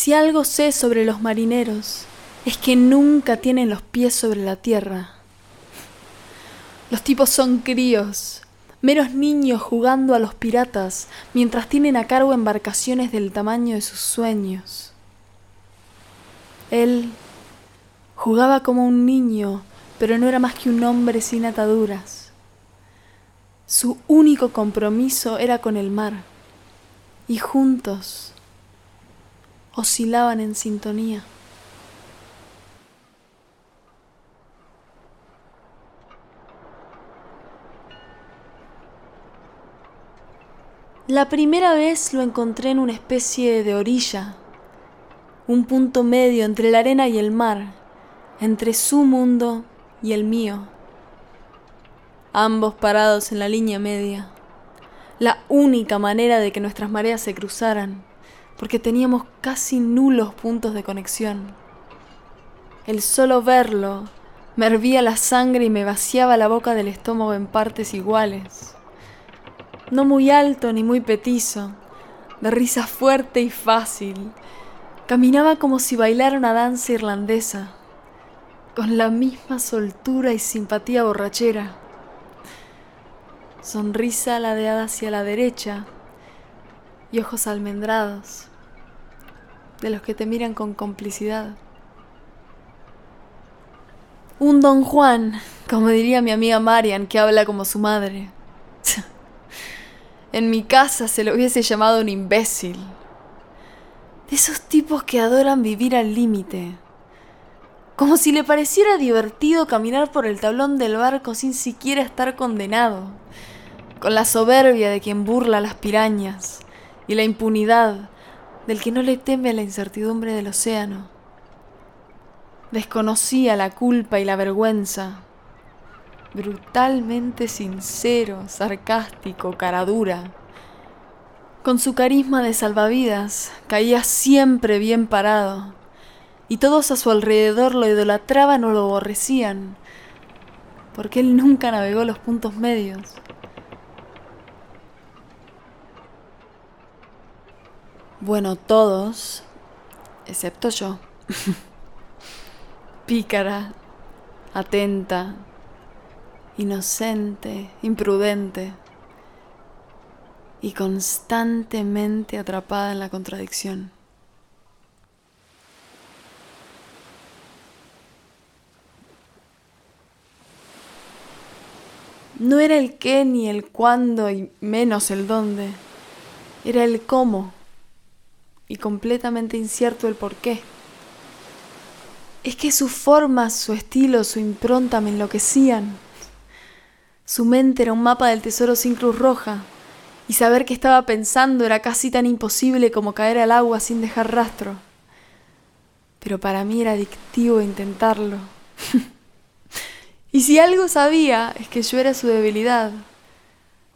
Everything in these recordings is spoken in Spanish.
Si algo sé sobre los marineros, es que nunca tienen los pies sobre la tierra. Los tipos son críos, meros niños jugando a los piratas mientras tienen a cargo embarcaciones del tamaño de sus sueños. Él jugaba como un niño, pero no era más que un hombre sin ataduras. Su único compromiso era con el mar, y juntos oscilaban en sintonía. La primera vez lo encontré en una especie de orilla, un punto medio entre la arena y el mar, entre su mundo y el mío, ambos parados en la línea media, la única manera de que nuestras mareas se cruzaran, porque teníamos casi nulos puntos de conexión. El solo verlo me hervía la sangre y me vaciaba la boca del estómago en partes iguales no muy alto ni muy petizo, de risa fuerte y fácil. Caminaba como si bailara una danza irlandesa, con la misma soltura y simpatía borrachera. Sonrisa ladeada hacia la derecha y ojos almendrados, de los que te miran con complicidad. Un don Juan, como diría mi amiga Marian, que habla como su madre. En mi casa se lo hubiese llamado un imbécil. De esos tipos que adoran vivir al límite. Como si le pareciera divertido caminar por el tablón del barco sin siquiera estar condenado. Con la soberbia de quien burla las pirañas y la impunidad del que no le teme a la incertidumbre del océano. Desconocía la culpa y la vergüenza brutalmente sincero, sarcástico, caradura. Con su carisma de salvavidas, caía siempre bien parado, y todos a su alrededor lo idolatraban o lo aborrecían, porque él nunca navegó los puntos medios. Bueno, todos, excepto yo. Pícara, atenta, inocente, imprudente y constantemente atrapada en la contradicción. No era el qué ni el cuándo y menos el dónde. Era el cómo y completamente incierto el por qué. Es que su forma, su estilo, su impronta me enloquecían. Su mente era un mapa del tesoro sin cruz roja, y saber qué estaba pensando era casi tan imposible como caer al agua sin dejar rastro. Pero para mí era adictivo intentarlo. y si algo sabía es que yo era su debilidad,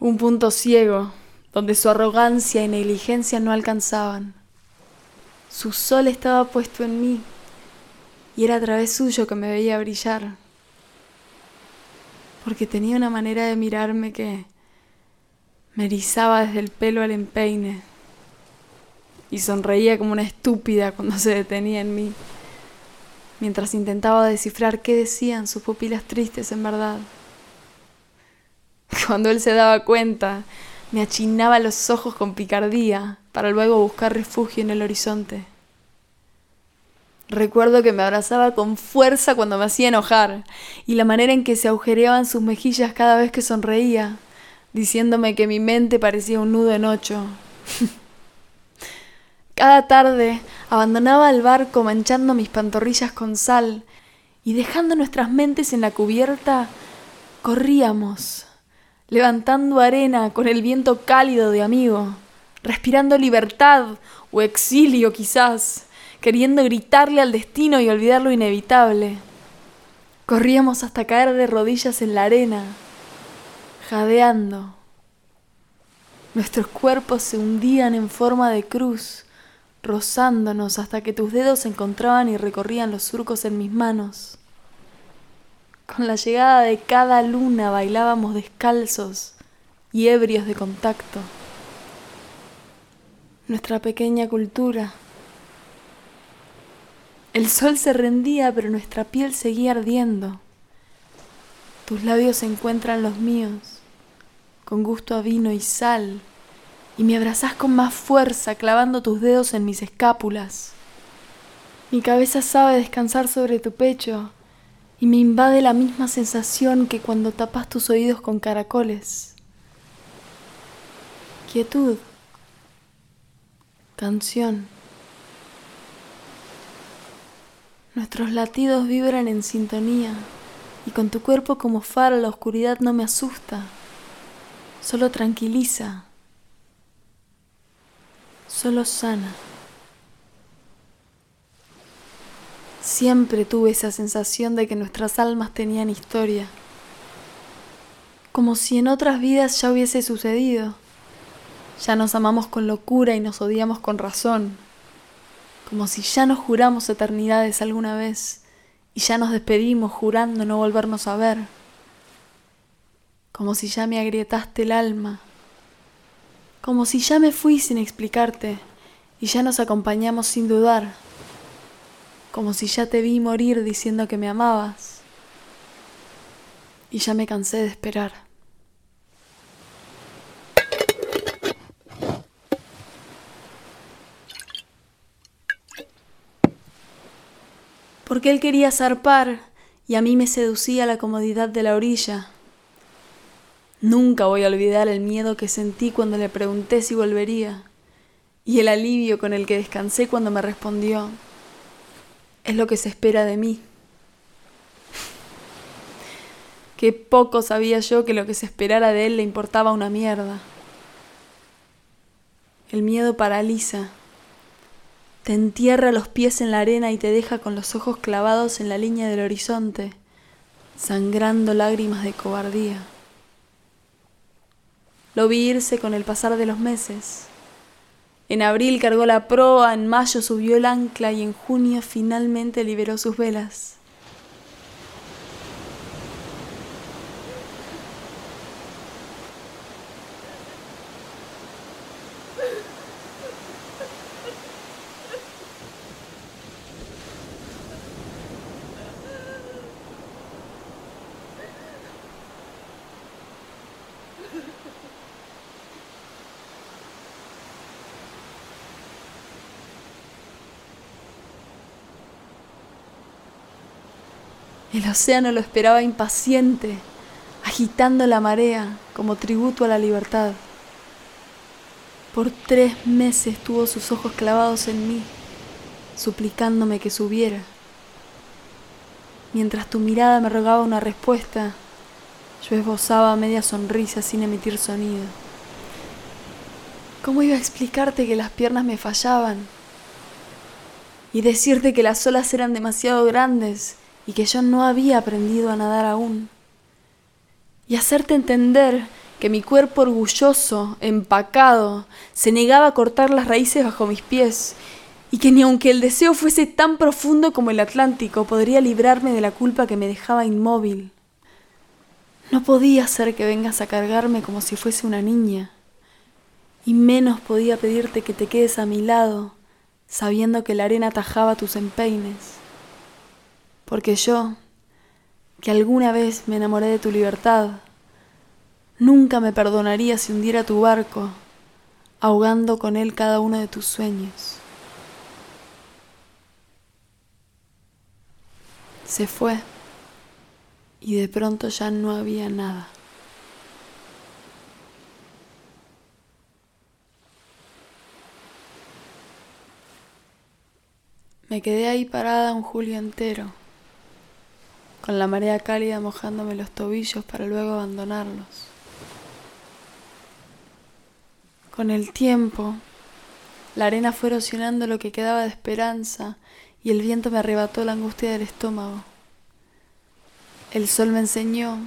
un punto ciego donde su arrogancia y negligencia no alcanzaban. Su sol estaba puesto en mí y era a través suyo que me veía brillar porque tenía una manera de mirarme que me erizaba desde el pelo al empeine y sonreía como una estúpida cuando se detenía en mí, mientras intentaba descifrar qué decían sus pupilas tristes en verdad. Cuando él se daba cuenta, me achinaba los ojos con picardía para luego buscar refugio en el horizonte. Recuerdo que me abrazaba con fuerza cuando me hacía enojar y la manera en que se agujereaban sus mejillas cada vez que sonreía, diciéndome que mi mente parecía un nudo en ocho. cada tarde abandonaba el barco manchando mis pantorrillas con sal y dejando nuestras mentes en la cubierta, corríamos, levantando arena con el viento cálido de amigo, respirando libertad o exilio quizás queriendo gritarle al destino y olvidar lo inevitable. Corríamos hasta caer de rodillas en la arena, jadeando. Nuestros cuerpos se hundían en forma de cruz, rozándonos hasta que tus dedos encontraban y recorrían los surcos en mis manos. Con la llegada de cada luna bailábamos descalzos y ebrios de contacto. Nuestra pequeña cultura El sol se rendía, pero nuestra piel seguía ardiendo. Tus labios se encuentran los míos, con gusto a vino y sal, y me abrazás con más fuerza, clavando tus dedos en mis escápulas. Mi cabeza sabe descansar sobre tu pecho, y me invade la misma sensación que cuando tapas tus oídos con caracoles. Quietud. Canción. Nuestros latidos vibran en sintonía y con tu cuerpo como faro la oscuridad no me asusta, solo tranquiliza, solo sana. Siempre tuve esa sensación de que nuestras almas tenían historia, como si en otras vidas ya hubiese sucedido. Ya nos amamos con locura y nos odiamos con razón, como si ya nos juramos eternidades alguna vez y ya nos despedimos jurando no volvernos a ver, como si ya me agrietaste el alma, como si ya me fui sin explicarte y ya nos acompañamos sin dudar, como si ya te vi morir diciendo que me amabas y ya me cansé de esperar. porque él quería zarpar y a mí me seducía la comodidad de la orilla. Nunca voy a olvidar el miedo que sentí cuando le pregunté si volvería y el alivio con el que descansé cuando me respondió, es lo que se espera de mí. Qué poco sabía yo que lo que se esperara de él le importaba una mierda. El miedo paraliza te entierra los pies en la arena y te deja con los ojos clavados en la línea del horizonte, sangrando lágrimas de cobardía. Lo vi irse con el pasar de los meses. En abril cargó la proa, en mayo subió el ancla y en junio finalmente liberó sus velas. El océano lo esperaba impaciente, agitando la marea como tributo a la libertad. Por tres meses tuvo sus ojos clavados en mí, suplicándome que subiera. Mientras tu mirada me rogaba una respuesta, yo esbozaba media sonrisa sin emitir sonido. ¿Cómo iba a explicarte que las piernas me fallaban? Y decirte que las olas eran demasiado grandes y que yo no había aprendido a nadar aún. Y hacerte entender que mi cuerpo orgulloso, empacado, se negaba a cortar las raíces bajo mis pies y que ni aunque el deseo fuese tan profundo como el Atlántico podría librarme de la culpa que me dejaba inmóvil. No podía ser que vengas a cargarme como si fuese una niña, y menos podía pedirte que te quedes a mi lado, sabiendo que la arena atajaba tus empeines porque yo, que alguna vez me enamoré de tu libertad, nunca me perdonaría si hundiera tu barco, ahogando con él cada uno de tus sueños. Se fue y de pronto ya no había nada. Me quedé ahí parada un julio entero con la marea cálida mojándome los tobillos para luego abandonarlos. Con el tiempo, la arena fue erosionando lo que quedaba de esperanza y el viento me arrebató la angustia del estómago. El sol me enseñó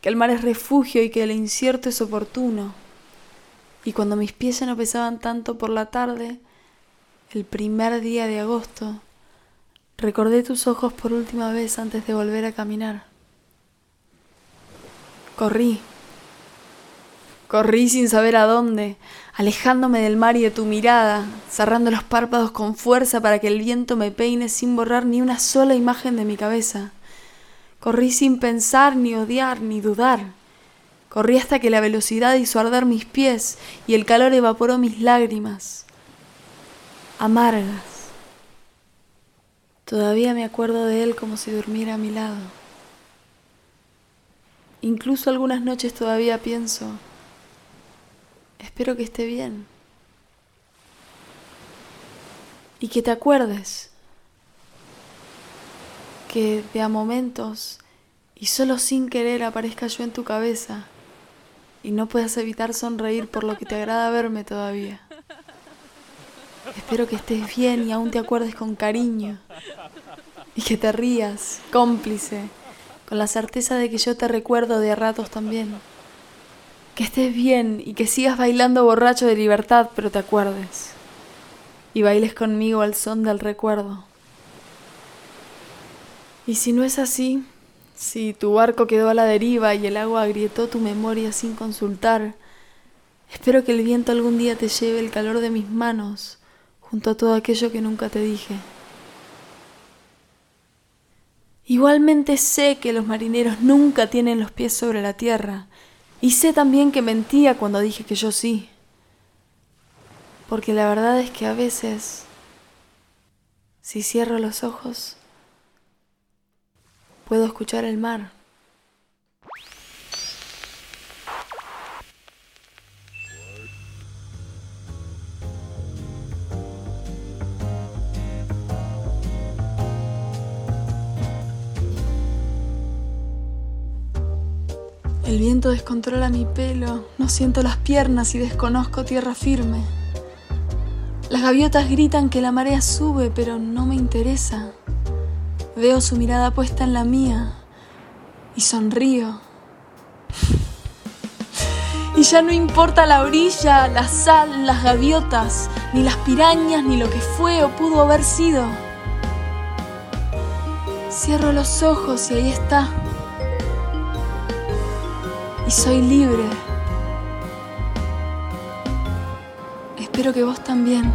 que el mar es refugio y que el incierto es oportuno. Y cuando mis pies ya no pesaban tanto por la tarde, el primer día de agosto, Recordé tus ojos por última vez antes de volver a caminar. Corrí. Corrí sin saber a dónde, alejándome del mar y de tu mirada, cerrando los párpados con fuerza para que el viento me peine sin borrar ni una sola imagen de mi cabeza. Corrí sin pensar, ni odiar, ni dudar. Corrí hasta que la velocidad hizo arder mis pies y el calor evaporó mis lágrimas. Amargas. Todavía me acuerdo de él como si durmiera a mi lado. Incluso algunas noches todavía pienso, Espero que esté bien. Y que te acuerdes que de a momentos y solo sin querer aparezca yo en tu cabeza y no puedas evitar sonreír por lo que te agrada verme todavía. Espero que estés bien y aún te acuerdes con cariño y que te rías, cómplice, con la certeza de que yo te recuerdo de a ratos también. Que estés bien y que sigas bailando borracho de libertad, pero te acuerdes. Y bailes conmigo al son del recuerdo. Y si no es así, si tu barco quedó a la deriva y el agua agrietó tu memoria sin consultar, espero que el viento algún día te lleve el calor de mis manos junto a todo aquello que nunca te dije. Igualmente sé que los marineros nunca tienen los pies sobre la tierra y sé también que mentía cuando dije que yo sí. Porque la verdad es que a veces, si cierro los ojos, puedo escuchar el mar. Descontrola mi pelo, no siento las piernas y desconozco tierra firme. Las gaviotas gritan que la marea sube, pero no me interesa. Veo su mirada puesta en la mía y sonrío. Y ya no importa la orilla, la sal, las gaviotas, ni las pirañas, ni lo que fue o pudo haber sido. Cierro los ojos y ahí está y soy libre. Espero que vos también.